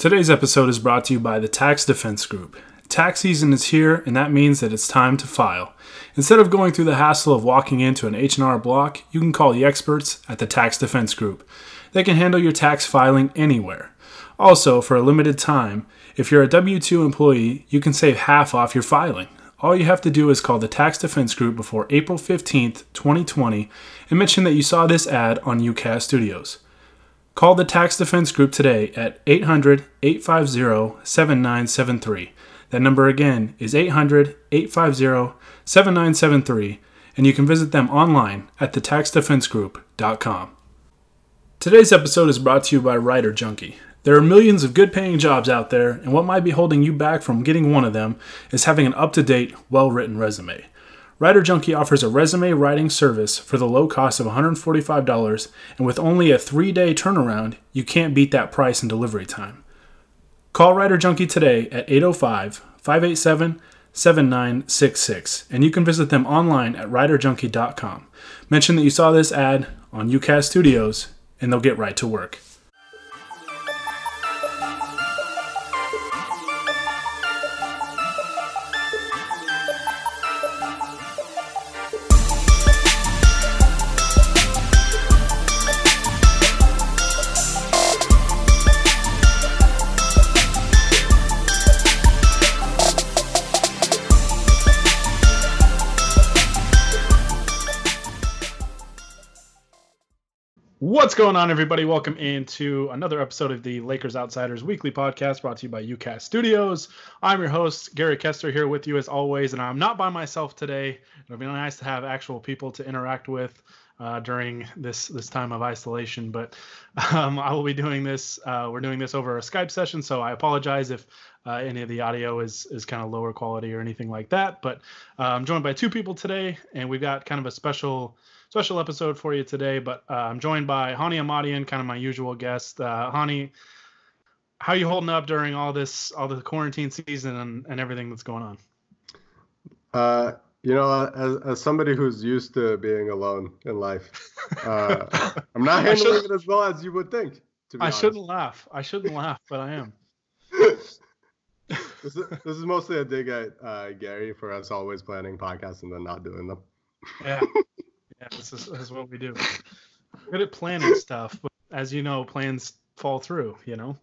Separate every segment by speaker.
Speaker 1: Today's episode is brought to you by the Tax Defense Group. Tax season is here, and that means that it's time to file. Instead of going through the hassle of walking into an H&R Block, you can call the experts at the Tax Defense Group. They can handle your tax filing anywhere. Also, for a limited time, if you're a W2 employee, you can save half off your filing. All you have to do is call the Tax Defense Group before April 15th, 2020, and mention that you saw this ad on UCAS Studios. Call the Tax Defense Group today at 800 850 7973. That number again is 800 850 7973, and you can visit them online at thetaxdefensegroup.com. Today's episode is brought to you by Writer Junkie. There are millions of good paying jobs out there, and what might be holding you back from getting one of them is having an up to date, well written resume. Writer Junkie offers a resume writing service for the low cost of $145, and with only a three day turnaround, you can't beat that price and delivery time. Call Writer Junkie today at 805 587 7966, and you can visit them online at writerjunkie.com. Mention that you saw this ad on UCAS Studios, and they'll get right to work. What's going on, everybody? Welcome into another episode of the Lakers Outsiders Weekly Podcast brought to you by UCAS Studios. I'm your host, Gary Kester, here with you as always, and I'm not by myself today. It'll be nice to have actual people to interact with uh, during this this time of isolation, but um, I will be doing this. Uh, we're doing this over a Skype session, so I apologize if uh, any of the audio is is kind of lower quality or anything like that. But uh, I'm joined by two people today, and we've got kind of a special special episode for you today. But uh, I'm joined by Hani Ahmadian, kind of my usual guest. Uh, Hani, how you holding up during all this, all the quarantine season and, and everything that's going on?
Speaker 2: Uh, you know, as, as somebody who's used to being alone in life, uh, I'm not handling it as well as you would think.
Speaker 1: I honest. shouldn't laugh. I shouldn't laugh, but I am.
Speaker 2: this, is, this is mostly a dig at uh, Gary for us always planning podcasts and then not doing them.
Speaker 1: Yeah. Yeah, this is, this is what we do. Good at planning stuff, but as you know, plans fall through. You know,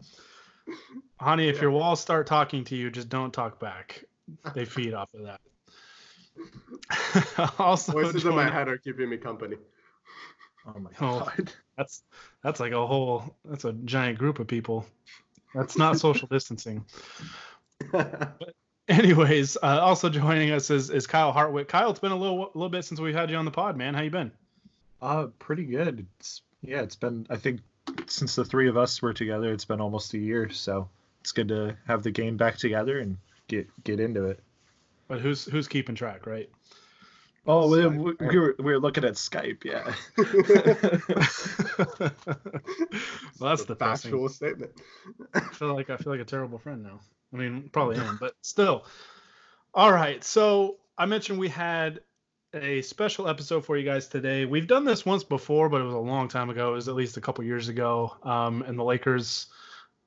Speaker 1: Hani, if yeah. your walls start talking to you, just don't talk back. They feed off of that.
Speaker 2: also, voices in my head are keeping me company.
Speaker 1: Oh my oh, god, that's that's like a whole that's a giant group of people. That's not social distancing. but anyways, uh, also joining us is, is Kyle Hartwick. Kyle, it's been a little little bit since we've had you on the pod, man. How you been?
Speaker 3: Uh, pretty good. It's yeah, it's been I think since the three of us were together, it's been almost a year. So it's good to have the game back together and get get into it.
Speaker 1: But who's who's keeping track, right?
Speaker 3: Oh, we, we, we, were, we were looking at Skype, yeah.
Speaker 1: well, that's the
Speaker 2: factual statement.
Speaker 1: I feel like I feel like a terrible friend now. I mean, probably am, but still. All right. So I mentioned we had a special episode for you guys today. We've done this once before, but it was a long time ago. It was at least a couple years ago. Um, and the Lakers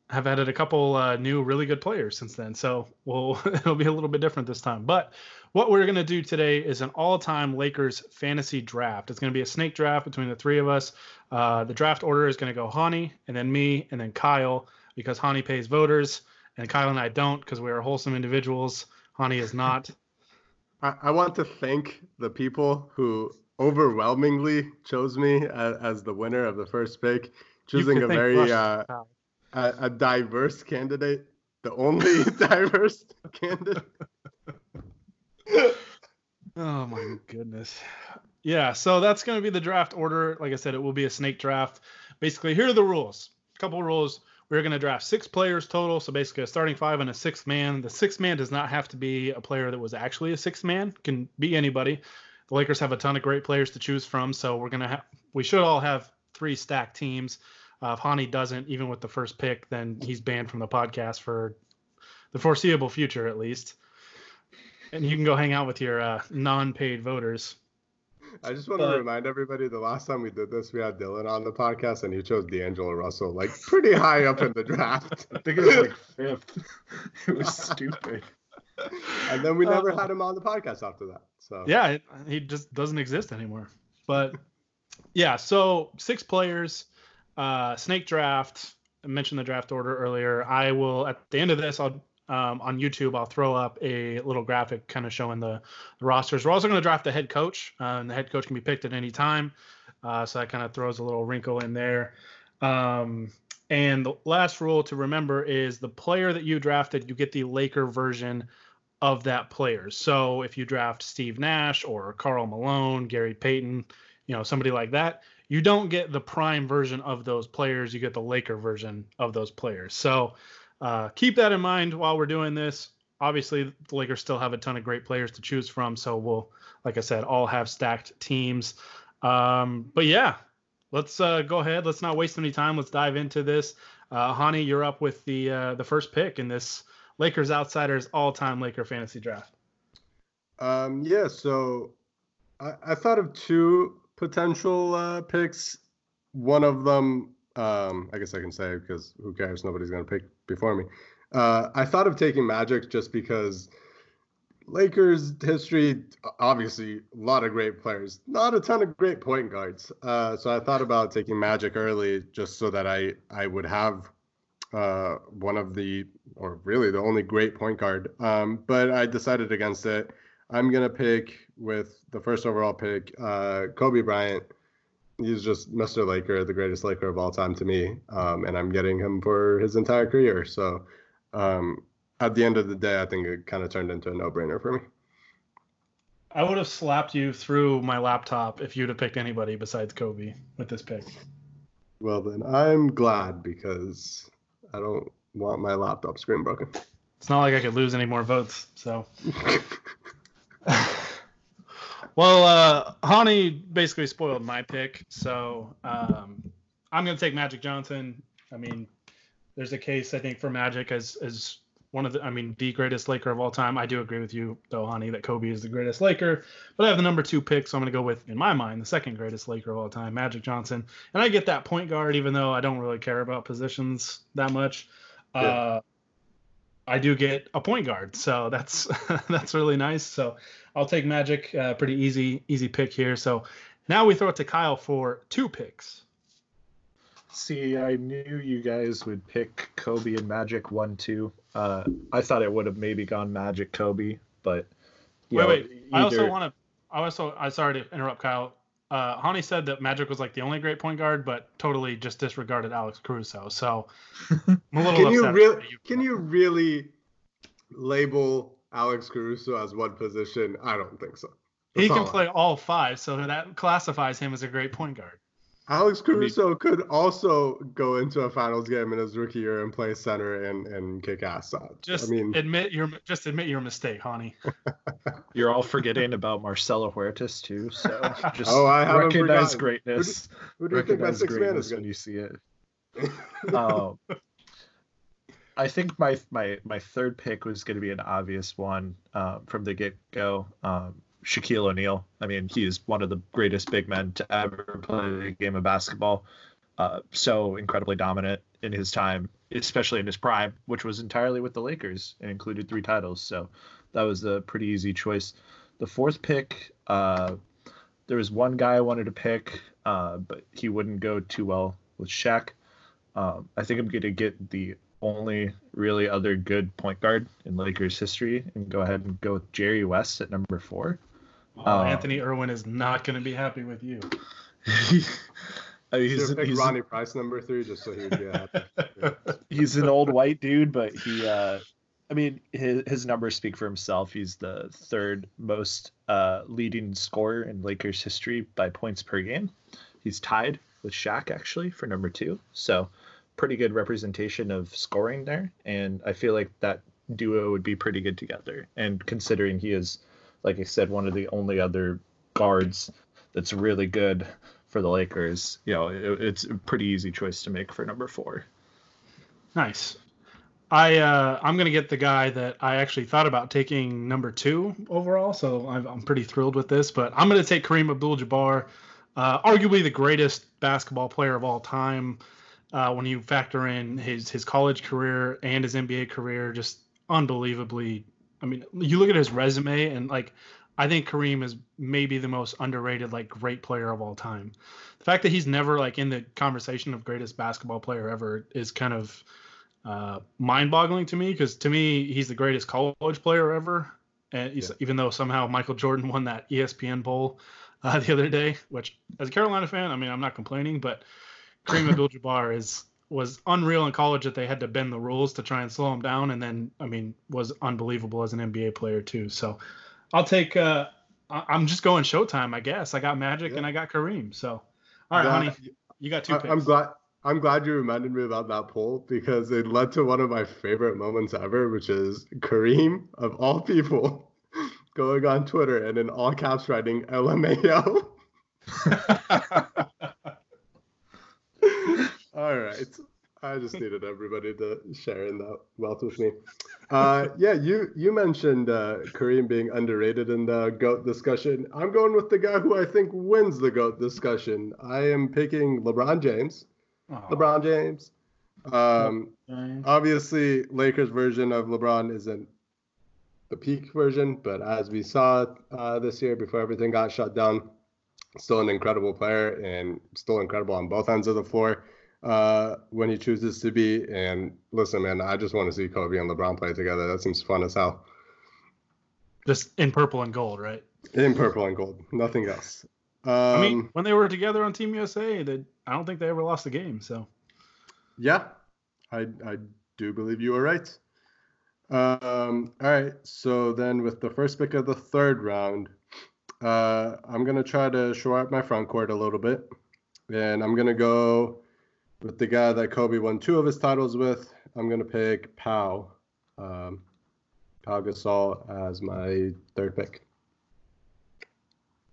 Speaker 1: have added a couple uh, new really good players since then. So we'll it'll be a little bit different this time. But what we're gonna do today is an all-time Lakers fantasy draft. It's gonna be a snake draft between the three of us. Uh, the draft order is gonna go Hani and then me and then Kyle because Hani pays voters and Kyle and I don't because we are wholesome individuals. Hani is not.
Speaker 2: I, I want to thank the people who overwhelmingly chose me as, as the winner of the first pick, choosing a very uh, a, a diverse candidate, the only diverse candidate.
Speaker 1: oh my goodness. Yeah, so that's going to be the draft order. Like I said, it will be a snake draft. Basically, here are the rules. A couple rules. We're going to draft six players total, so basically a starting five and a sixth man. The sixth man does not have to be a player that was actually a sixth man; can be anybody. The Lakers have a ton of great players to choose from, so we're gonna have we should all have three stacked teams. Uh, if Hani doesn't, even with the first pick, then he's banned from the podcast for the foreseeable future, at least. And you can go hang out with your uh, non-paid voters.
Speaker 2: I just want but, to remind everybody the last time we did this, we had Dylan on the podcast and he chose D'Angelo Russell like pretty high up in the draft.
Speaker 3: I think it was like fifth. It was stupid.
Speaker 2: And then we never uh, had him on the podcast after that. So
Speaker 1: yeah, he just doesn't exist anymore. But yeah, so six players, uh, snake draft. I mentioned the draft order earlier. I will at the end of this, I'll um, on YouTube, I'll throw up a little graphic kind of showing the, the rosters. We're also going to draft the head coach, uh, and the head coach can be picked at any time. Uh, so that kind of throws a little wrinkle in there. Um, and the last rule to remember is the player that you drafted, you get the Laker version of that player. So if you draft Steve Nash or Karl Malone, Gary Payton, you know, somebody like that, you don't get the prime version of those players. You get the Laker version of those players. So uh, keep that in mind while we're doing this. Obviously, the Lakers still have a ton of great players to choose from, so we'll, like I said, all have stacked teams. Um, but yeah, let's uh, go ahead. Let's not waste any time. Let's dive into this. Uh, Hani, you're up with the uh, the first pick in this Lakers Outsiders all-time Laker fantasy draft.
Speaker 2: Um, yeah, so I, I thought of two potential uh, picks. One of them um, I guess I can say because who cares? Nobody's going to pick before me. Uh, I thought of taking Magic just because Lakers history, obviously, a lot of great players, not a ton of great point guards. Uh, so I thought about taking Magic early just so that I I would have uh, one of the, or really the only great point guard. Um, but I decided against it. I'm gonna pick with the first overall pick, uh, Kobe Bryant he's just Mr. Laker, the greatest Laker of all time to me, um, and I'm getting him for his entire career. So um, at the end of the day, I think it kind of turned into a no-brainer for me.
Speaker 1: I would have slapped you through my laptop if you'd have picked anybody besides Kobe with this pick.
Speaker 2: Well, then I'm glad because I don't want my laptop screen broken.
Speaker 1: It's not like I could lose any more votes, so. Well, uh, Hani basically spoiled my pick, so um, I'm going to take Magic Johnson. I mean, there's a case I think for Magic as as one of the, I mean, the greatest Laker of all time. I do agree with you though, Hani, that Kobe is the greatest Laker. But I have the number two pick, so I'm going to go with, in my mind, the second greatest Laker of all time, Magic Johnson. And I get that point guard, even though I don't really care about positions that much. Yeah. Uh, I do get a point guard, so that's that's really nice. So I'll take Magic. Uh, pretty easy easy pick here. So now we throw it to Kyle for two picks.
Speaker 3: See, I knew you guys would pick Kobe and Magic one two. Uh, I thought it would have maybe gone Magic Kobe, but
Speaker 1: wait, know, wait. Either... I also want to. I also. I sorry to interrupt, Kyle. Uh, Hani said that Magic was like the only great point guard, but totally just disregarded Alex Caruso. So
Speaker 2: I'm a little can you really? Can you really label Alex Caruso as one position? I don't think so.
Speaker 1: That's he can play all five, so that classifies him as a great point guard.
Speaker 2: Alex Caruso I mean, could also go into a finals game in his rookie year and play center and, and kick ass. out.
Speaker 1: Just I mean, admit your just admit your mistake, Hani.
Speaker 3: You're all forgetting about Marcelo Huertas too, so just oh, I recognize forgotten. greatness. Who do, who do you recognize think greatness when you see it. um, I think my my my third pick was going to be an obvious one uh, from the get go. Um, Shaquille O'Neal. I mean, he is one of the greatest big men to ever play the game of basketball. Uh, so incredibly dominant in his time, especially in his prime, which was entirely with the Lakers and included three titles. So that was a pretty easy choice. The fourth pick, uh, there was one guy I wanted to pick, uh, but he wouldn't go too well with Shaq. Um, I think I'm going to get the only really other good point guard in Lakers history and go ahead and go with Jerry West at number four.
Speaker 1: Oh, Anthony Irwin is not going to be happy with you.
Speaker 2: I mean, he's, he's Ronnie Price number three just so he would be happy.
Speaker 3: Yeah. He's an old white dude, but he, uh, I mean, his, his numbers speak for himself. He's the third most uh, leading scorer in Lakers history by points per game. He's tied with Shaq actually for number two. So pretty good representation of scoring there, and I feel like that duo would be pretty good together. And considering he is, like I said, one of the only other guards that's really good for the Lakers, you know, it, it's a pretty easy choice to make for number four.
Speaker 1: Nice. I uh, I'm gonna get the guy that I actually thought about taking number two overall, so I'm, I'm pretty thrilled with this. But I'm gonna take Kareem Abdul-Jabbar, uh, arguably the greatest basketball player of all time. Uh, when you factor in his his college career and his NBA career, just unbelievably. I mean, you look at his resume and like, I think Kareem is maybe the most underrated like great player of all time. The fact that he's never like in the conversation of greatest basketball player ever is kind of uh, mind-boggling to me because to me he's the greatest college player ever. And yeah. even though somehow Michael Jordan won that ESPN poll uh, the other day, which as a Carolina fan, I mean I'm not complaining, but Kareem Abdul-Jabbar is was unreal in college that they had to bend the rules to try and slow him down, and then I mean was unbelievable as an NBA player too. So I'll take. Uh, I'm just going Showtime, I guess. I got Magic yeah. and I got Kareem. So all right, yeah. Hani, you got two.
Speaker 2: I, I'm glad. I'm glad you reminded me about that poll because it led to one of my favorite moments ever, which is Kareem, of all people, going on Twitter and in all caps writing LMAO. all right. I just needed everybody to share in that wealth with me. Uh, yeah, you you mentioned uh, Kareem being underrated in the goat discussion. I'm going with the guy who I think wins the goat discussion. I am picking LeBron James. LeBron James. Um, obviously, Lakers version of LeBron isn't the peak version, but as we saw uh, this year before everything got shut down, still an incredible player and still incredible on both ends of the floor uh, when he chooses to be. And listen, man, I just want to see Kobe and LeBron play together. That seems fun as hell.
Speaker 1: Just in purple and gold, right?
Speaker 2: In purple and gold, nothing else.
Speaker 1: Um, I mean, um, when they were together on Team USA, they, I don't think they ever lost a game. So,
Speaker 2: yeah, I I do believe you were right. Um, all right, so then with the first pick of the third round, uh, I'm gonna try to shore up my front court a little bit, and I'm gonna go with the guy that Kobe won two of his titles with. I'm gonna pick Pau, um, Pau Gasol as my third pick.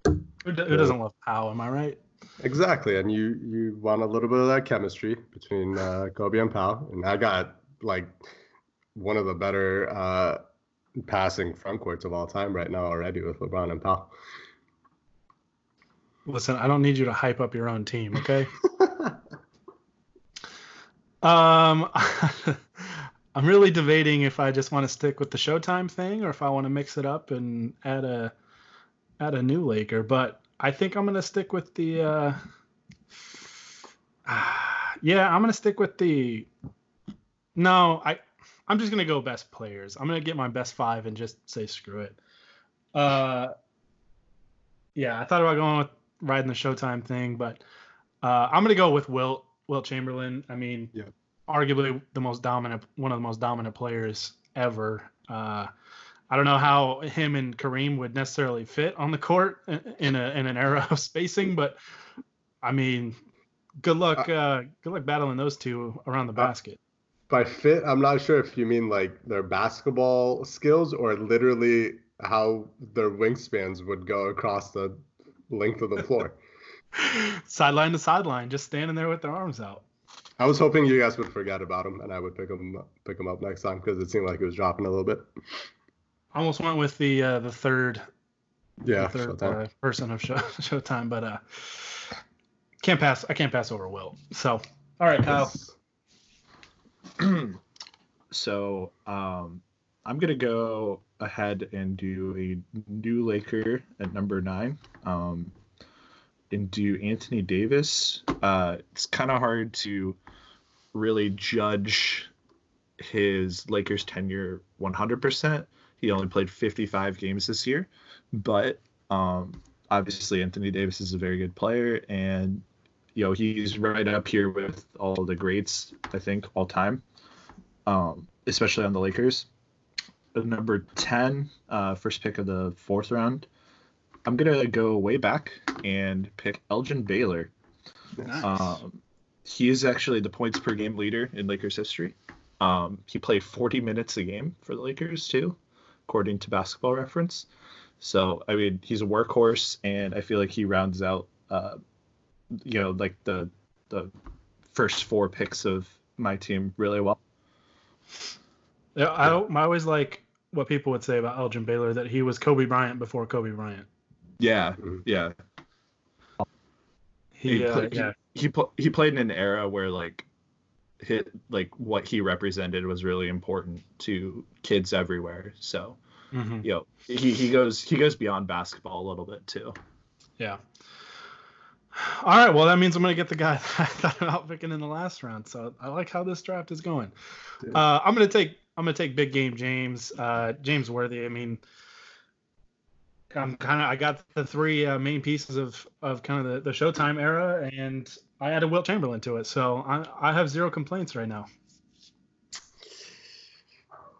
Speaker 1: Who, who doesn't love Pau? Am I right?
Speaker 2: Exactly, and you you want a little bit of that chemistry between uh, Kobe and Pau, and I got like one of the better uh, passing front courts of all time right now already with LeBron and Pau.
Speaker 1: Listen, I don't need you to hype up your own team, okay? um, I'm really debating if I just want to stick with the Showtime thing or if I want to mix it up and add a add a new Laker, but I think I'm gonna stick with the. Uh, yeah, I'm gonna stick with the. No, I. I'm just gonna go best players. I'm gonna get my best five and just say screw it. Uh, yeah, I thought about going with riding the Showtime thing, but uh, I'm gonna go with Wilt Wilt Chamberlain. I mean, yeah. Arguably the most dominant, one of the most dominant players ever. Uh, I don't know how him and Kareem would necessarily fit on the court in a in an era of spacing, but I mean, good luck, uh, uh, good luck battling those two around the uh, basket.
Speaker 2: By fit, I'm not sure if you mean like their basketball skills or literally how their wingspans would go across the length of the floor.
Speaker 1: sideline to sideline, just standing there with their arms out.
Speaker 2: I was hoping you guys would forget about him and I would pick him pick him up next time because it seemed like it was dropping a little bit I
Speaker 1: almost went with the uh, the third
Speaker 2: yeah
Speaker 1: the third uh, person of show, Showtime, but uh, can't pass. I can't pass over Will. So all right, Kyle.
Speaker 3: so um, I'm gonna go ahead and do a new Laker at number nine. Um, and do Anthony Davis. Uh, it's kind of hard to really judge his Lakers tenure 100%. He only played 55 games this year, but um, obviously Anthony Davis is a very good player, and you know he's right up here with all the greats. I think all time, um, especially on the Lakers. Number 10, uh, first pick of the fourth round. I'm gonna go way back and pick Elgin Baylor. Nice. Um, he is actually the points per game leader in Lakers history. Um, he played 40 minutes a game for the Lakers too according to Basketball Reference. So I mean, he's a workhorse, and I feel like he rounds out, uh, you know, like the the first four picks of my team really well.
Speaker 1: Yeah, I, I always like what people would say about Elgin Baylor that he was Kobe Bryant before Kobe Bryant.
Speaker 3: Yeah, yeah. He, he, uh, played, yeah. He, he, he played in an era where like hit like what he represented was really important to kids everywhere. So, mm-hmm. you know, he, he goes he goes beyond basketball a little bit too.
Speaker 1: Yeah. All right. Well, that means I'm going to get the guy that I thought about picking in the last round. So I like how this draft is going. Uh, I'm going to take I'm to take big game James uh, James Worthy. I mean, I'm kind of I got the three uh, main pieces of of kind of the, the Showtime era, and I added Wilt Chamberlain to it, so I I have zero complaints right now.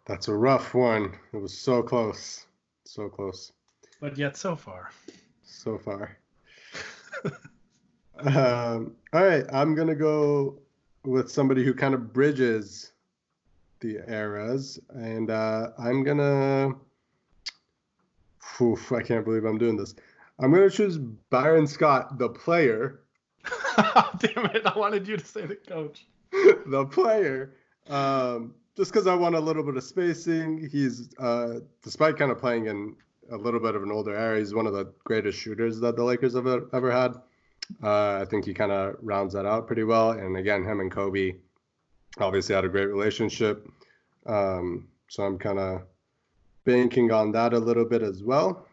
Speaker 2: That's a rough one. It was so close, so close.
Speaker 1: But yet so far.
Speaker 2: So far. um, all right, I'm gonna go with somebody who kind of bridges the eras, and uh, I'm gonna Oof, I can't believe I'm doing this. I'm going to choose Byron Scott, the player.
Speaker 1: Damn it. I wanted you to say the coach.
Speaker 2: the player. Um, just because I want a little bit of spacing. He's, uh, despite kind of playing in a little bit of an older era, he's one of the greatest shooters that the Lakers have ever had. Uh, I think he kind of rounds that out pretty well. And again, him and Kobe obviously had a great relationship. Um, so I'm kind of banking on that a little bit as well.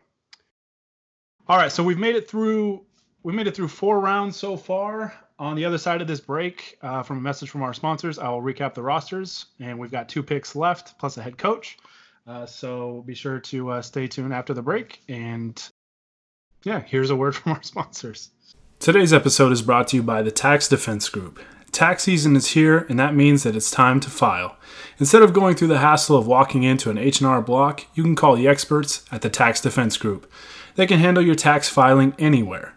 Speaker 1: All right, so we've made it through we made it through four rounds so far. On the other side of this break, uh, from a message from our sponsors, I will recap the rosters, and we've got two picks left plus a head coach. Uh, so be sure to uh, stay tuned after the break. And yeah, here's a word from our sponsors. Today's episode is brought to you by the Tax Defense Group. Tax season is here, and that means that it's time to file. Instead of going through the hassle of walking into an H&R block, you can call the experts at the Tax Defense Group. They can handle your tax filing anywhere.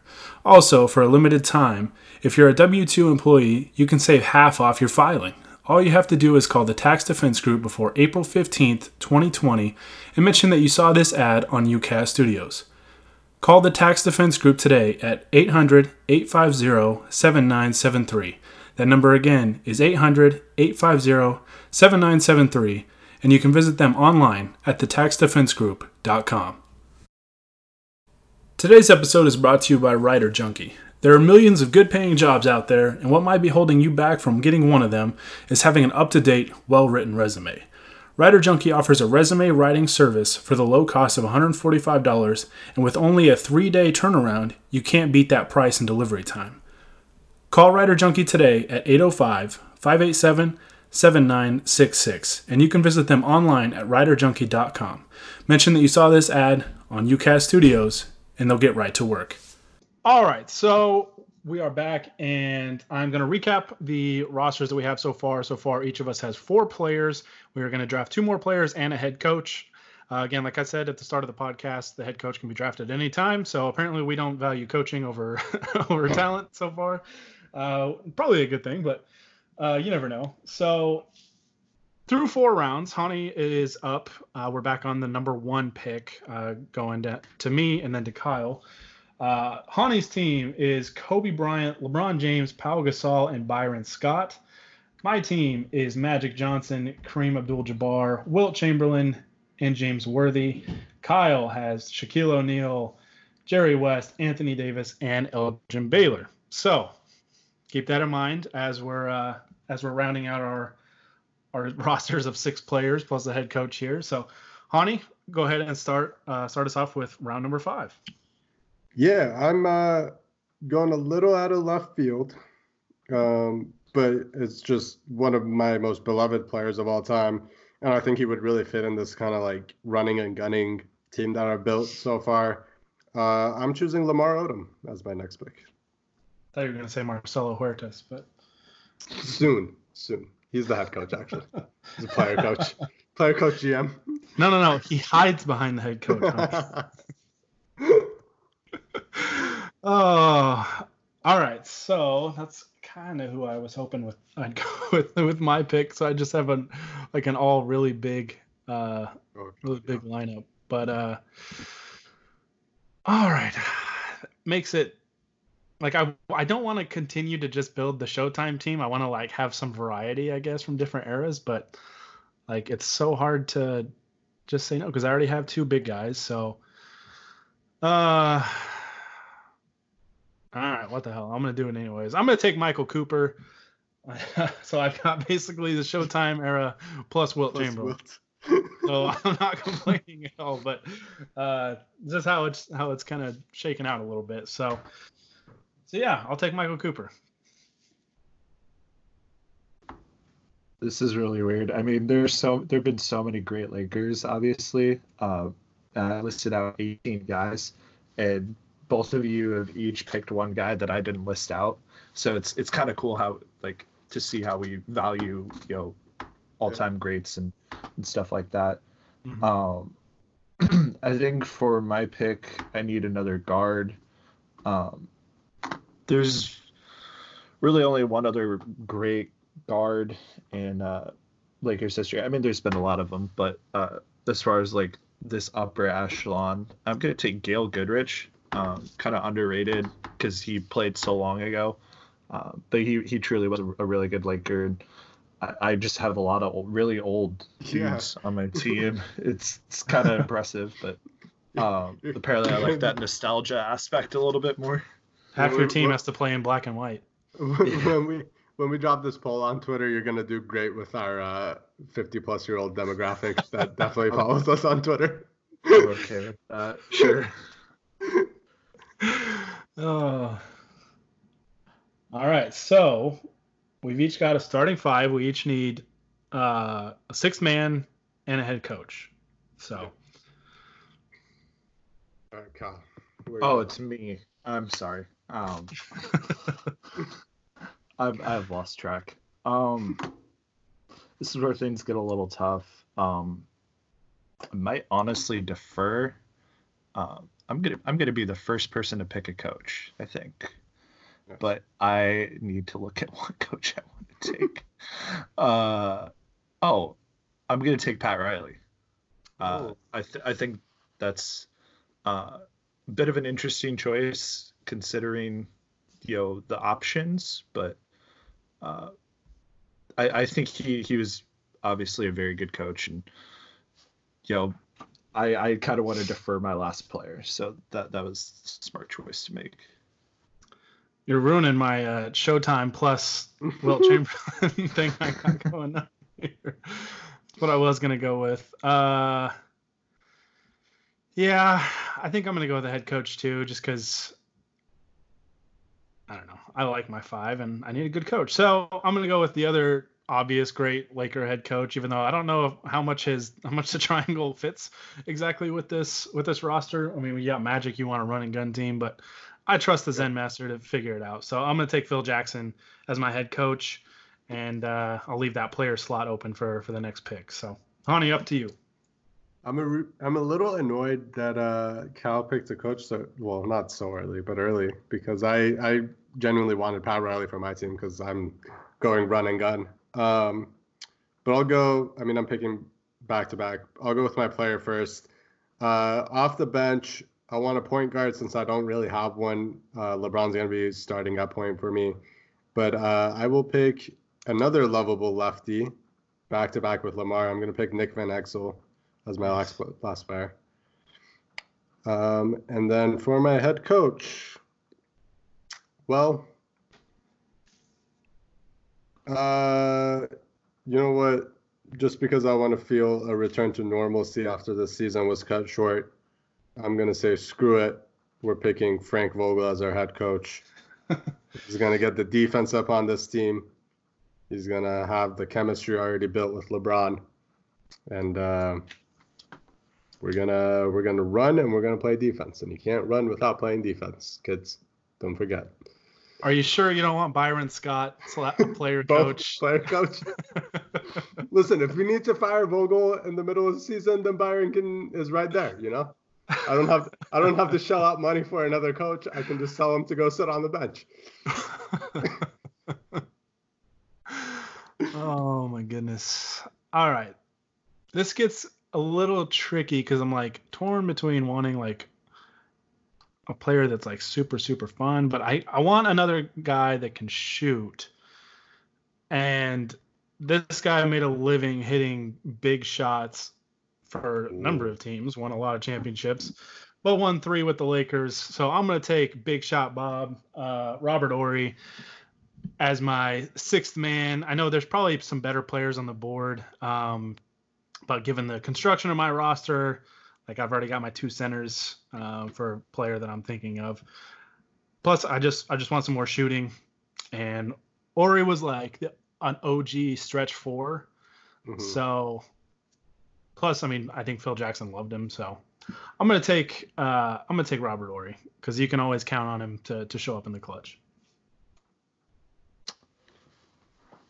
Speaker 1: Also, for a limited time, if you're a W 2 employee, you can save half off your filing. All you have to do is call the Tax Defense Group before April 15th, 2020, and mention that you saw this ad on UCAS Studios. Call the Tax Defense Group today at 800 850 7973. That number again is 800 850 7973, and you can visit them online at thetaxdefensegroup.com. Today's episode is brought to you by Writer Junkie. There are millions of good paying jobs out there, and what might be holding you back from getting one of them is having an up to date, well written resume. Writer Junkie offers a resume writing service for the low cost of $145, and with only a three day turnaround, you can't beat that price and delivery time. Call Writer Junkie today at 805 587 7966, and you can visit them online at writerjunkie.com. Mention that you saw this ad on UCAS Studios, and they'll get right to work. All right, so we are back, and I'm going to recap the rosters that we have so far. So far, each of us has four players. We are going to draft two more players and a head coach. Uh, again, like I said at the start of the podcast, the head coach can be drafted anytime. So apparently, we don't value coaching over over talent so far. Uh, probably a good thing, but uh, you never know. So through four rounds, Hani is up. Uh, we're back on the number one pick, uh, going to, to me and then to Kyle. Uh, Hani's team is Kobe Bryant, LeBron James, Pau Gasol, and Byron Scott. My team is Magic Johnson, Kareem Abdul-Jabbar, Wilt Chamberlain, and James Worthy. Kyle has Shaquille O'Neal, Jerry West, Anthony Davis, and Elgin Baylor. So keep that in mind as we're uh, as we're rounding out our our rosters of six players plus the head coach here. So, Hani, go ahead and start uh, start us off with round number five.
Speaker 2: Yeah, I'm uh, going a little out of left field, um, but it's just one of my most beloved players of all time, and I think he would really fit in this kind of like running and gunning team that I've built so far. Uh, I'm choosing Lamar Odom as my next pick I
Speaker 1: thought you were going to say Marcelo Huertas, but
Speaker 2: soon, soon. He's the head coach, actually. He's a player coach, player coach GM.
Speaker 1: No, no, no. He hides behind the head coach. oh, all right. So that's kind of who I was hoping with. I'd go with with my pick. So I just have a like an all really big, uh, oh, really big lineup. But uh, all right, makes it like I I don't want to continue to just build the Showtime team. I want to like have some variety, I guess, from different eras. But Like it's so hard to just say no because I already have two big guys. So, uh, all right, what the hell? I'm gonna do it anyways. I'm gonna take Michael Cooper. so I've got basically the Showtime era plus Wilt plus Chamberlain. Wilt. so I'm not complaining at all, but uh, this is how it's how it's kind of shaken out a little bit. So, so yeah, I'll take Michael Cooper.
Speaker 3: This is really weird. I mean, there's so there've been so many great Lakers. Obviously, uh, I listed out 18 guys, and both of you have each picked one guy that I didn't list out. So it's it's kind of cool how like to see how we value you know all time yeah. greats and and stuff like that. Mm-hmm. Um, I think for my pick, I need another guard. Um, there's really only one other great guard in uh, Lakers history. I mean, there's been a lot of them, but uh, as far as like this upper echelon, I'm gonna take Gail Goodrich. Um, kind of underrated because he played so long ago, uh, but he he truly was a, a really good Laker. And I, I, just have a lot of old, really old dudes yeah. on my team. it's it's kind of impressive, but um, apparently I like that nostalgia aspect a little bit more.
Speaker 1: Half your team has to play in black and white.
Speaker 2: when we when we drop this poll on Twitter, you're gonna do great with our uh, 50 plus year old demographic that definitely follows us on Twitter.
Speaker 3: okay with that. Sure.
Speaker 1: oh. All right. So we've each got a starting five. We each need uh, a six man and a head coach. So.
Speaker 2: All right, Kyle.
Speaker 3: Oh, it's me. I'm sorry. Um, I've I've lost track. Um, this is where things get a little tough. Um, I might honestly defer. Um, I'm gonna I'm gonna be the first person to pick a coach. I think, but I need to look at what coach I want to take. uh, oh, I'm gonna take Pat Riley. Uh, oh. I th- I think that's uh, bit of an interesting choice considering you know the options, but uh, I, I think he he was obviously a very good coach, and you know, I I kind of want to defer my last player, so that that was a smart choice to make.
Speaker 1: You're ruining my uh, Showtime plus Wilt Chamberlain thing I got going on here. what I was gonna go with. Uh, yeah, I think I'm gonna go with the head coach too, just because I don't know. I like my five, and I need a good coach. So I'm going to go with the other obvious great Laker head coach, even though I don't know how much his how much the triangle fits exactly with this with this roster. I mean, yeah, Magic, you want a run and gun team, but I trust the Zen Master to figure it out. So I'm going to take Phil Jackson as my head coach, and uh, I'll leave that player slot open for for the next pick. So, Hani, up to you.
Speaker 2: I'm a I'm a little annoyed that uh, Cal picked a coach so well not so early but early because I I genuinely wanted Pat Riley for my team because I'm going run and gun. Um, but I'll go. I mean I'm picking back to back. I'll go with my player first. Uh, off the bench, I want a point guard since I don't really have one. Uh, LeBron's gonna be starting at point for me, but uh, I will pick another lovable lefty back to back with Lamar. I'm gonna pick Nick Van Exel as my last last player. Um, and then for my head coach, well, uh, you know what? Just because I want to feel a return to normalcy after the season was cut short, I'm gonna say screw it. We're picking Frank Vogel as our head coach. He's gonna get the defense up on this team. He's gonna have the chemistry already built with LeBron, and uh, we're gonna we're gonna run and we're gonna play defense. And you can't run without playing defense, kids. Don't forget.
Speaker 1: Are you sure you don't want Byron Scott, player coach?
Speaker 2: player coach. Listen, if we need to fire Vogel in the middle of the season, then Byron can is right there. You know, I don't have I don't have to shell out money for another coach. I can just tell him to go sit on the bench.
Speaker 1: oh my goodness! All right, this gets a little tricky because I'm like torn between wanting like a player that's like super super fun, but I I want another guy that can shoot. And this guy made a living hitting big shots for a number of teams, won a lot of championships, but won three with the Lakers. So I'm to take Big Shot Bob, uh, Robert Horry, as my sixth man. I know there's probably some better players on the board, um, but given the construction of my roster, like I've already got my two centers uh, for a player that I'm thinking of. Plus, I just I just want some more shooting, and Horry was like an OG stretch 4 mm-hmm. So, plus, I mean, I think Phil Jackson loved him, so I'm gonna take uh, I'm gonna take Robert Horry because you can always count on him to to show up in the clutch.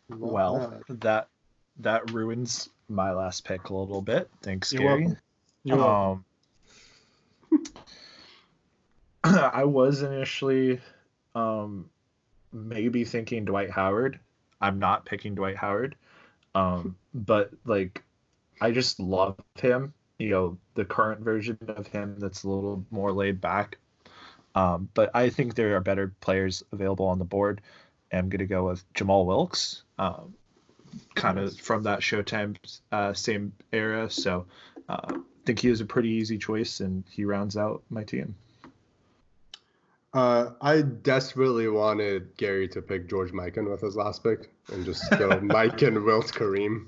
Speaker 3: Well, that that ruins my last pick a little bit. Thanks, You're Gary. Welcome. You're um, I was initially um, maybe thinking Dwight Howard. I'm not picking Dwight Howard, um, but like I just love him. You know, the current version of him that's a little more laid back. Um, but I think there are better players available on the board. I'm going to go with Jamal Wilkes, um, kind of from that Showtime uh, same era. So uh, I think he was a pretty easy choice, and he rounds out my team.
Speaker 2: Uh, I desperately wanted Gary to pick George Mikan with his last pick and just go Mikan, Wilt, Kareem.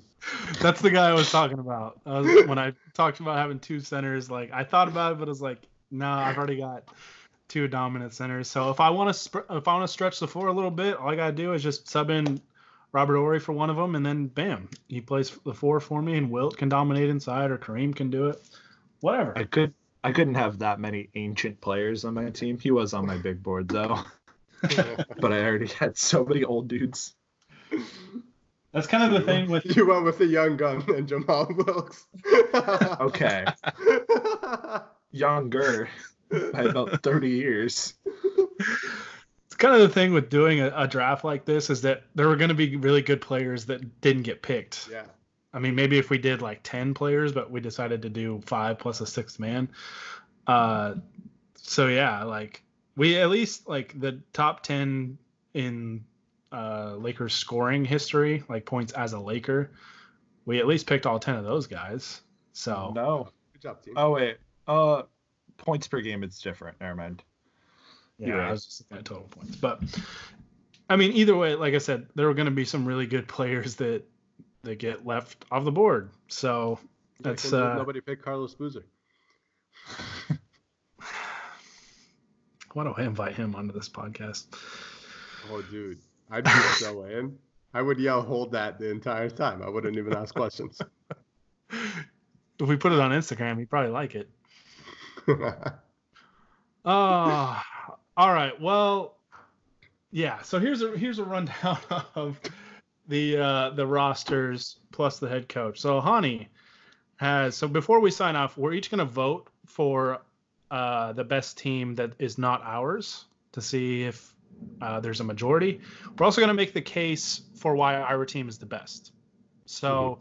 Speaker 1: That's the guy I was talking about. Was, when I talked about having two centers, like I thought about it, but I was like, no, nah, I've already got two dominant centers. So if I want to sp- if I want to stretch the floor a little bit, all I gotta do is just sub in Robert Horry for one of them, and then bam, he plays the four for me, and Wilt can dominate inside, or Kareem can do it. Whatever.
Speaker 3: I could I couldn't have that many ancient players on my team. He was on my big board though. but I already had so many old dudes.
Speaker 1: That's kind of the thing with
Speaker 2: you went with the young gun and Jamal Wilkes.
Speaker 3: okay. Younger by about 30 years.
Speaker 1: It's kind of the thing with doing a, a draft like this is that there were going to be really good players that didn't get picked.
Speaker 2: Yeah.
Speaker 1: I mean, maybe if we did like 10 players, but we decided to do five plus a sixth man. Uh, so yeah, like we at least like the top 10 in uh, Lakers scoring history, like points as a Laker. We at least picked all 10 of those guys. So
Speaker 3: no. Good job, team. Oh, wait. Uh, points per game, it's different. Never mind.
Speaker 1: Yeah, right. I was just looking at total points. But I mean, either way, like I said, there were going to be some really good players that that get left off the board. So that's uh,
Speaker 2: nobody picked Carlos Boozer.
Speaker 1: Why don't I invite him onto this podcast?
Speaker 2: Oh, dude, I'd be so in. I would yell, "Hold that!" the entire time. I wouldn't even ask questions.
Speaker 1: if we put it on Instagram, he'd probably like it. Oh, all right. Well, yeah. So here's a here's a rundown of the uh, the rosters plus the head coach. So Hani has so before we sign off, we're each going to vote for uh, the best team that is not ours to see if uh, there's a majority. We're also going to make the case for why our team is the best. So,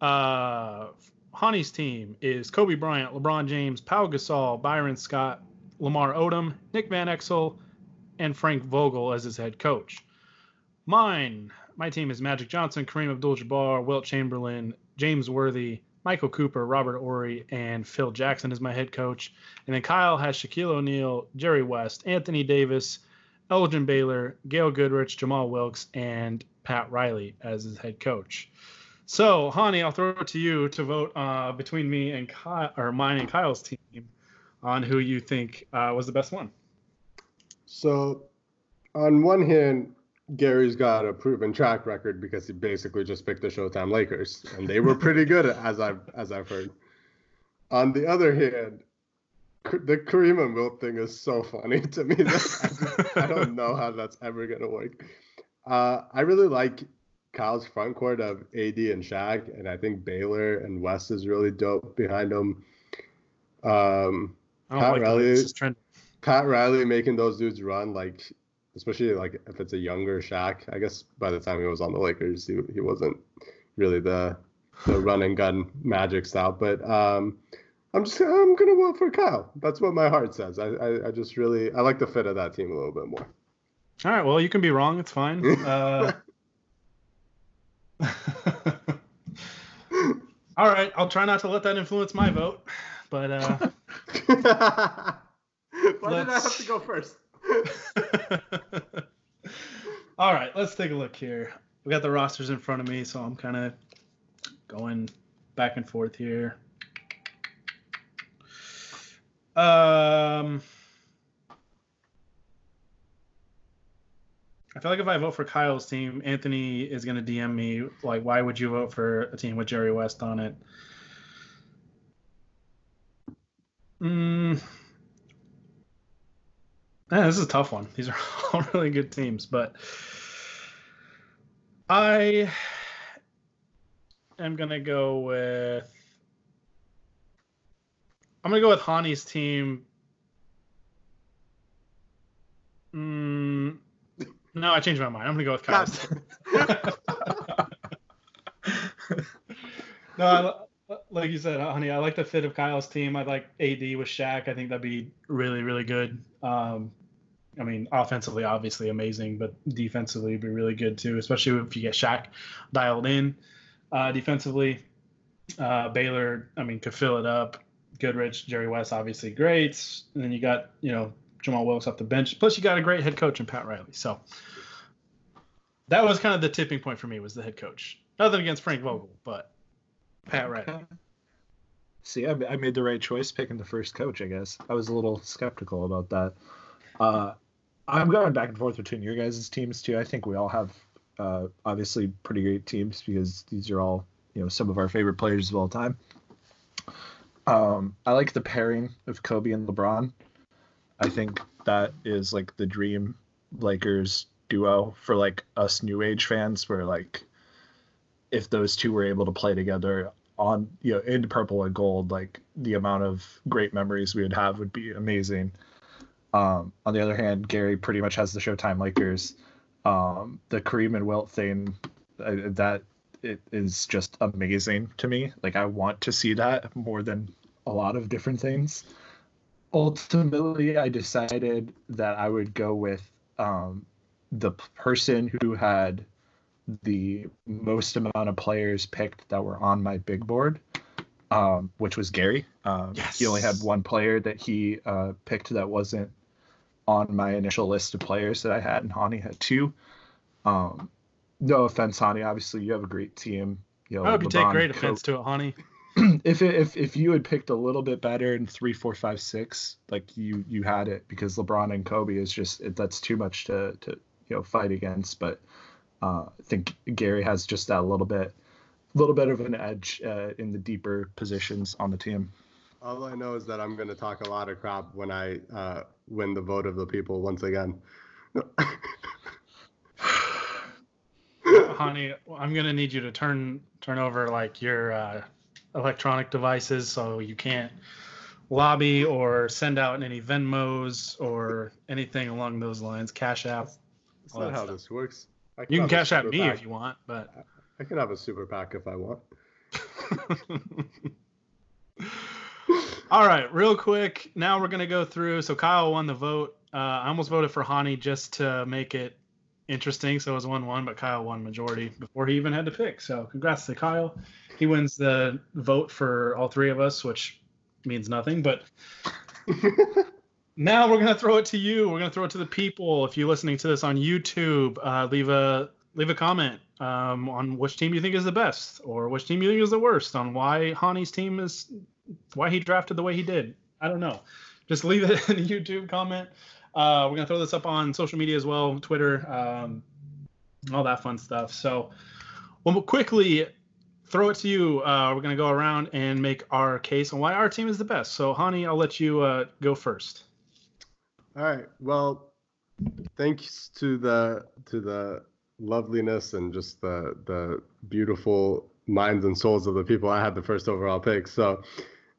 Speaker 1: mm-hmm. uh, Hani's team is Kobe Bryant, LeBron James, Pau Gasol, Byron Scott, Lamar Odom, Nick Van Exel, and Frank Vogel as his head coach. Mine my team is Magic Johnson, Kareem Abdul-Jabbar, Wilt Chamberlain, James Worthy, Michael Cooper, Robert Horry, and Phil Jackson as my head coach. And then Kyle has Shaquille O'Neal, Jerry West, Anthony Davis, Elgin Baylor, Gail Goodrich, Jamal Wilkes, and Pat Riley as his head coach. So, Hani, I'll throw it to you to vote uh, between me and Kyle, or mine and Kyle's team on who you think uh, was the best one.
Speaker 2: So, on one hand, Gary's got a proven track record because he basically just picked the Showtime Lakers, and they were pretty good as I've as I've heard. On the other hand, the Kareem and Wilt thing is so funny to me. That I, I don't know how that's ever gonna work. Uh, I really like Kyle's front court of AD and Shaq, and I think Baylor and West is really dope behind them. Um, Pat like Riley, Pat Riley making those dudes run like especially like if it's a younger Shaq. I guess by the time he was on the Lakers, he, he wasn't really the the run and gun magic style. But um, I'm just I'm gonna vote for Kyle. That's what my heart says. I, I, I just really I like the fit of that team a little bit more.
Speaker 1: All right. Well, you can be wrong. It's fine. Uh, All right, I'll try not to let that influence my vote, but uh,
Speaker 2: why did I have to go first?
Speaker 1: All right, let's take a look here. We got the rosters in front of me, so I'm kind of going back and forth here. Um, I feel like if I vote for Kyle's team, Anthony is going to DM me like, "Why would you vote for a team with Jerry West on it?" Mm. Yeah, this is a tough one. These are all really good teams, but I am gonna go with. I'm gonna go with Hani's team. Mm, no, I changed my mind. I'm gonna go with Kyle's. no, I, like you said, Hani, I like the fit of Kyle's team. I like AD with Shaq. I think that'd be really, really good. Um, I mean, offensively, obviously amazing, but defensively, be really good too, especially if you get Shaq dialed in. Uh, defensively, uh, Baylor, I mean, could fill it up. Goodrich, Jerry West, obviously great. And then you got, you know, Jamal Wilkes off the bench. Plus, you got a great head coach in Pat Riley. So that was kind of the tipping point for me was the head coach. Nothing against Frank Vogel, but Pat Riley.
Speaker 3: See, I made the right choice picking the first coach. I guess I was a little skeptical about that. Uh, I'm going back and forth between your guys' teams too. I think we all have uh, obviously pretty great teams because these are all you know some of our favorite players of all time. Um, I like the pairing of Kobe and LeBron. I think that is like the dream Lakers duo for like us new age fans where like if those two were able to play together on you know in purple and gold like the amount of great memories we would have would be amazing um, on the other hand, Gary pretty much has the Showtime Lakers. Um, the Kareem and Wilt thing, uh, that it is just amazing to me. Like I want to see that more than a lot of different things. Ultimately, I decided that I would go with um, the person who had the most amount of players picked that were on my big board, um, which was Gary. Um, yes. He only had one player that he uh, picked that wasn't on my initial list of players that I had, and Hani had two. Um, no offense, Hani. Obviously, you have a great team.
Speaker 1: You know, I hope LeBron, you take great offense to it, Hani.
Speaker 3: if it, if if you had picked a little bit better in three, four, five, six, like you you had it because LeBron and Kobe is just it, that's too much to to you know fight against. But uh, I think Gary has just that little bit, little bit of an edge uh, in the deeper positions on the team.
Speaker 2: All I know is that I'm going to talk a lot of crap when I uh, win the vote of the people once again.
Speaker 1: Hani, I'm going to need you to turn turn over like your uh, electronic devices so you can't lobby or send out any Venmos or anything along those lines. Cash App.
Speaker 2: That's not how stuff. this works.
Speaker 1: You can cash out me pack. if you want, but
Speaker 2: I can have a super PAC if I want.
Speaker 1: All right, real quick. Now we're gonna go through. So Kyle won the vote. Uh, I almost voted for Hani just to make it interesting. So it was one-one, but Kyle won majority before he even had to pick. So congrats to Kyle. He wins the vote for all three of us, which means nothing. But now we're gonna throw it to you. We're gonna throw it to the people. If you're listening to this on YouTube, uh, leave a leave a comment um, on which team you think is the best or which team you think is the worst on why Hani's team is why he drafted the way he did. I don't know. Just leave it in the YouTube comment. Uh, we're gonna throw this up on social media as well, Twitter, um, all that fun stuff. So, we'll quickly throw it to you. Uh, we're gonna go around and make our case on why our team is the best. So, Hani, I'll let you uh, go first.
Speaker 2: All right. Well, thanks to the to the loveliness and just the the beautiful minds and souls of the people I had the first overall pick. So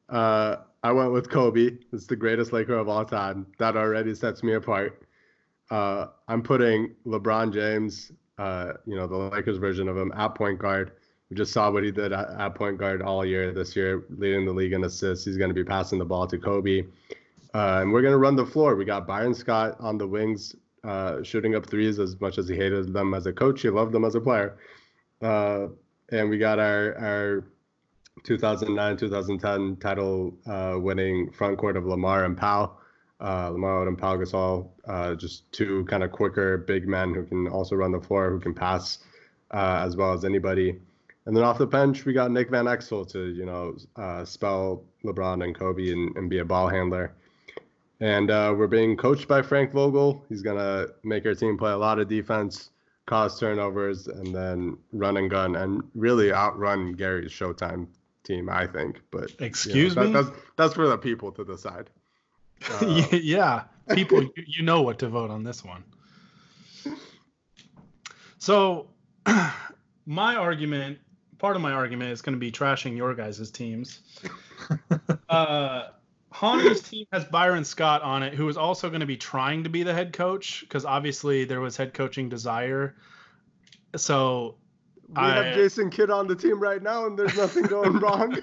Speaker 2: uh, I went with Kobe. It's the greatest Laker of all time. That already sets me apart. Uh, I'm putting LeBron James, uh, you know, the Lakers version of him, at point guard. We just saw what he did at, at point guard all year this year, leading the league in assists. He's going to be passing the ball to Kobe. Uh, and we're going to run the floor. We got Byron Scott on the wings, uh, shooting up threes as much as he hated them as a coach. He loved them as a player. uh, and we got our our 2009 2010 title uh, winning front court of Lamar and Pau. Uh, Lamar and Pau Gasol, uh, just two kind of quicker big men who can also run the floor, who can pass as well as anybody. And then off the bench, we got Nick Van Exel to, you know, uh, spell LeBron and Kobe and, and be a ball handler. And uh, we're being coached by Frank Vogel. He's going to make our team play a lot of defense, cause turnovers, and then run and gun and really outrun Gary's Showtime team, I think. But
Speaker 1: excuse you know,
Speaker 2: me, that, that's, that's for the people to decide.
Speaker 1: Uh, yeah, people, you, you know what to vote on this one. So, my argument, part of my argument, is going to be trashing your guys' teams. uh, Hani's team has Byron Scott on it, who is also going to be trying to be the head coach because obviously there was head coaching desire. So
Speaker 2: we I, have Jason Kidd on the team right now, and there's nothing going wrong.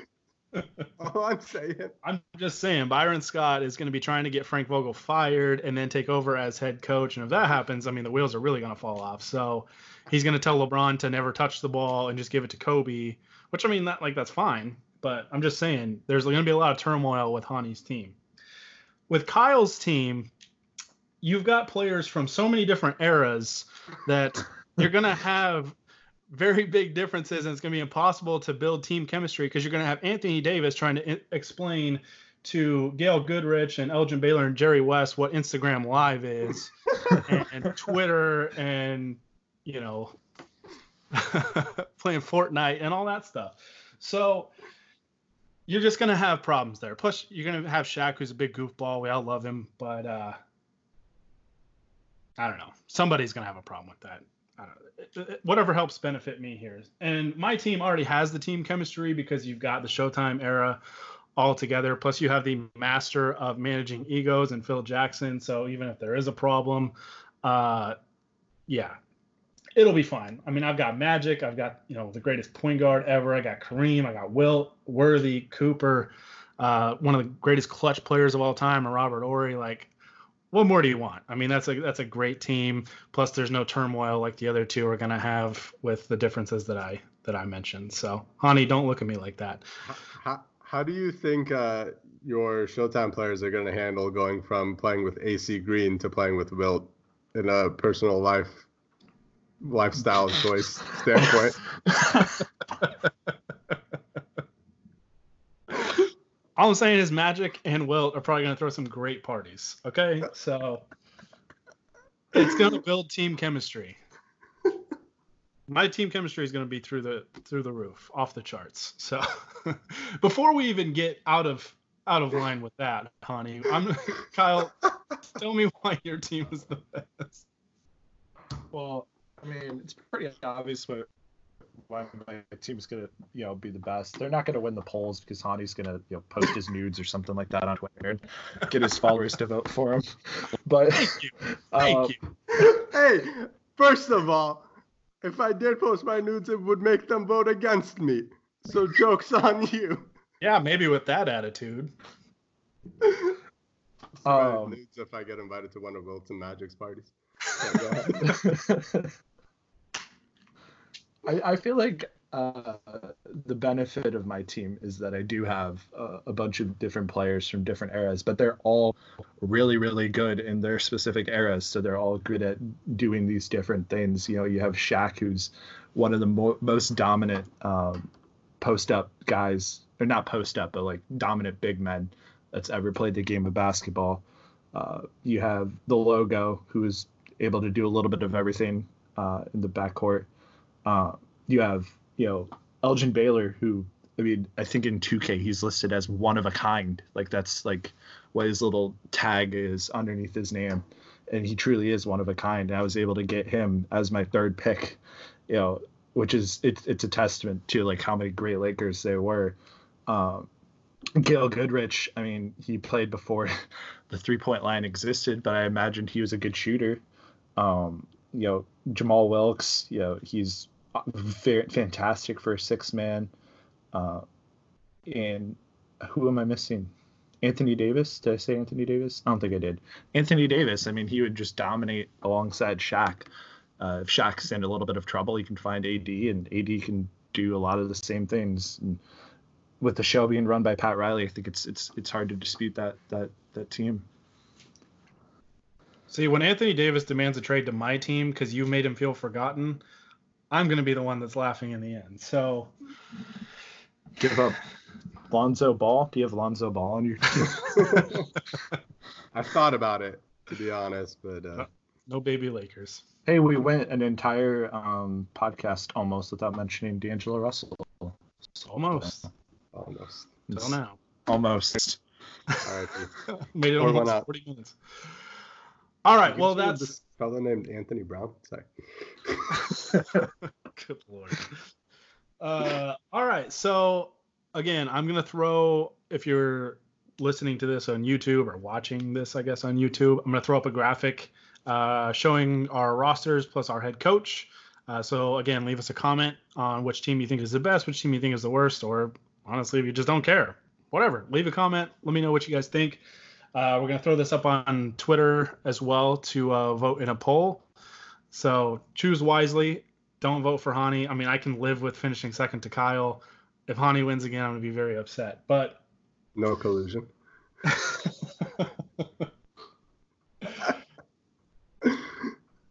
Speaker 2: All I'm saying.
Speaker 1: I'm just saying Byron Scott is going to be trying to get Frank Vogel fired and then take over as head coach. And if that happens, I mean, the wheels are really going to fall off. So he's going to tell LeBron to never touch the ball and just give it to Kobe, which I mean, that like that's fine. But I'm just saying there's going to be a lot of turmoil with Hani's team. With Kyle's team, you've got players from so many different eras that you're going to have very big differences and it's going to be impossible to build team chemistry because you're going to have Anthony Davis trying to I- explain to Gail Goodrich and Elgin Baylor and Jerry West what Instagram Live is and, and Twitter and you know playing Fortnite and all that stuff. So you're just gonna have problems there. Plus, you're gonna have Shaq, who's a big goofball. We all love him, but uh, I don't know. Somebody's gonna have a problem with that. i don't Whatever helps benefit me here. And my team already has the team chemistry because you've got the Showtime era all together. Plus, you have the master of managing egos and Phil Jackson. So even if there is a problem, uh, yeah, it'll be fine. I mean, I've got Magic, I've got you know the greatest point guard ever. I got Kareem, I got Wilt, Worthy, Cooper, uh, one of the greatest clutch players of all time, and Robert Horry. Like, what more do you want? I mean, that's a that's a great team. Plus, there's no turmoil like the other two are gonna have with the differences that I that I mentioned. So, Hani, don't look at me like that.
Speaker 2: How, how do you think uh, your Showtime players are going to handle going from playing with AC Green to playing with Wilt in a personal life lifestyle choice standpoint.
Speaker 1: All I'm saying is Magic and Wilt are probably going to throw some great parties. Okay, so it's going to build team chemistry. My team chemistry is going to be through the through the roof, off the charts. So before we even get out of out of line with that, Hani, I'm Kyle. Tell me why your team is the best.
Speaker 3: Well, I mean, it's pretty obvious what why my team's gonna you know be the best. They're not gonna win the polls because Hani's gonna you know post his nudes or something like that on Twitter and get his followers to vote for him. But
Speaker 1: thank you, thank uh,
Speaker 2: you. Hey, first of all, if I did post my nudes, it would make them vote against me. So jokes on you.
Speaker 1: Yeah, maybe with that attitude.
Speaker 2: Um, nudes if I get invited to one of Wilt and Magic's parties.
Speaker 3: I, I feel like uh, the benefit of my team is that I do have uh, a bunch of different players from different eras, but they're all really, really good in their specific eras. So they're all good at doing these different things. You know, you have Shaq, who's one of the mo- most dominant um, post up guys, or not post up, but like dominant big men that's ever played the game of basketball. Uh, you have the logo, who is able to do a little bit of everything uh, in the backcourt. Uh, you have you know Elgin Baylor, who I mean, I think in 2K he's listed as one of a kind. Like that's like what his little tag is underneath his name, and he truly is one of a kind. And I was able to get him as my third pick, you know, which is it's it's a testament to like how many great Lakers there were. Um, Gail Goodrich, I mean, he played before the three point line existed, but I imagined he was a good shooter. Um, you know, Jamal Wilkes, you know, he's fantastic for a six man. Uh, and who am I missing? Anthony Davis. Did I say Anthony Davis? I don't think I did. Anthony Davis. I mean, he would just dominate alongside Shaq. uh, if Shaq's in a little bit of trouble, he can find AD, and AD can do a lot of the same things. And with the show being run by Pat Riley, I think it's it's it's hard to dispute that that that team.
Speaker 1: See, when Anthony Davis demands a trade to my team because you made him feel forgotten, I'm going to be the one that's laughing in the end. So
Speaker 3: give up Lonzo Ball. Do you have Lonzo Ball on your team?
Speaker 2: I've thought about it to be honest, but uh...
Speaker 1: no baby Lakers.
Speaker 3: Hey, we went an entire um, podcast almost without mentioning D'Angelo Russell.
Speaker 1: Almost.
Speaker 2: Almost.
Speaker 1: Until now.
Speaker 3: Almost.
Speaker 2: All right.
Speaker 1: Made it almost 40 minutes. All right. Well, that's this
Speaker 2: fellow named Anthony Brown. Sorry.
Speaker 1: Good lord. Uh, all right. So again, I'm gonna throw if you're listening to this on YouTube or watching this, I guess on YouTube, I'm gonna throw up a graphic uh, showing our rosters plus our head coach. Uh, so again, leave us a comment on which team you think is the best, which team you think is the worst, or honestly, if you just don't care, whatever. Leave a comment. Let me know what you guys think. Uh, we're going to throw this up on Twitter as well to uh, vote in a poll. So choose wisely. Don't vote for Hani. I mean, I can live with finishing second to Kyle. If Hani wins again, I'm going to be very upset. But
Speaker 2: no collusion.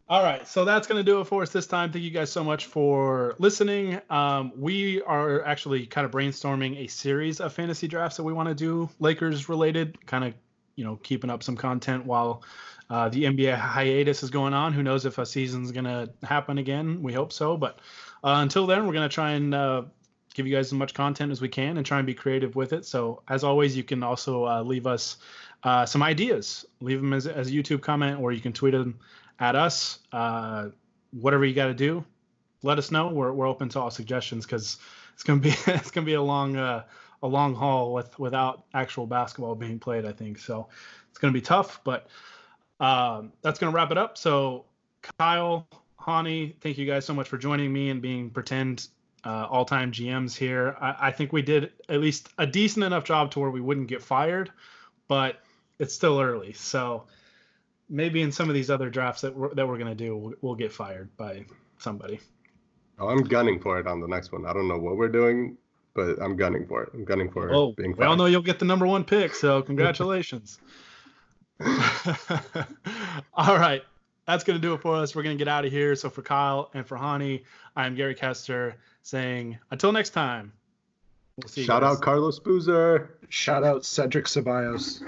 Speaker 1: All right, so that's going to do it for us this time. Thank you guys so much for listening. Um, we are actually kind of brainstorming a series of fantasy drafts that we want to do, Lakers related, kind of you know keeping up some content while uh, the NBA hiatus is going on. Who knows if a season's gonna happen again? We hope so. But uh, until then, we're gonna try and uh, give you guys as much content as we can and try and be creative with it. So as always, you can also uh, leave us uh, some ideas. Leave them as, as a YouTube comment, or you can tweet them at us. Uh, whatever you got to do, let us know. We're we're open to all suggestions because it's gonna be it's gonna be a long a long haul with without actual basketball being played. I think so. It's going to be tough, but um, that's going to wrap it up. So, Kyle, Hani, thank you guys so much for joining me and being pretend uh, all-time GMs here. I, I, think we did at least a decent enough job to where we wouldn't get fired, but it's still early. So maybe in some of these other drafts that we're, that we're going to do, we'll, we'll get fired by somebody.
Speaker 2: Oh, I'm gunning for it on the next one. I don't know what we're doing but I'm gunning for it. I'm gunning for it.
Speaker 1: oh, being. We all know you'll get the number one pick, so congratulations. all right, that's gonna do it for us. We're gonna get out of here. So for Kyle and for Hani, I'm Gary Kester saying until next time.
Speaker 2: We'll Shout guys. out Carlos Boozer.
Speaker 3: Shout out Cedric Ceballos.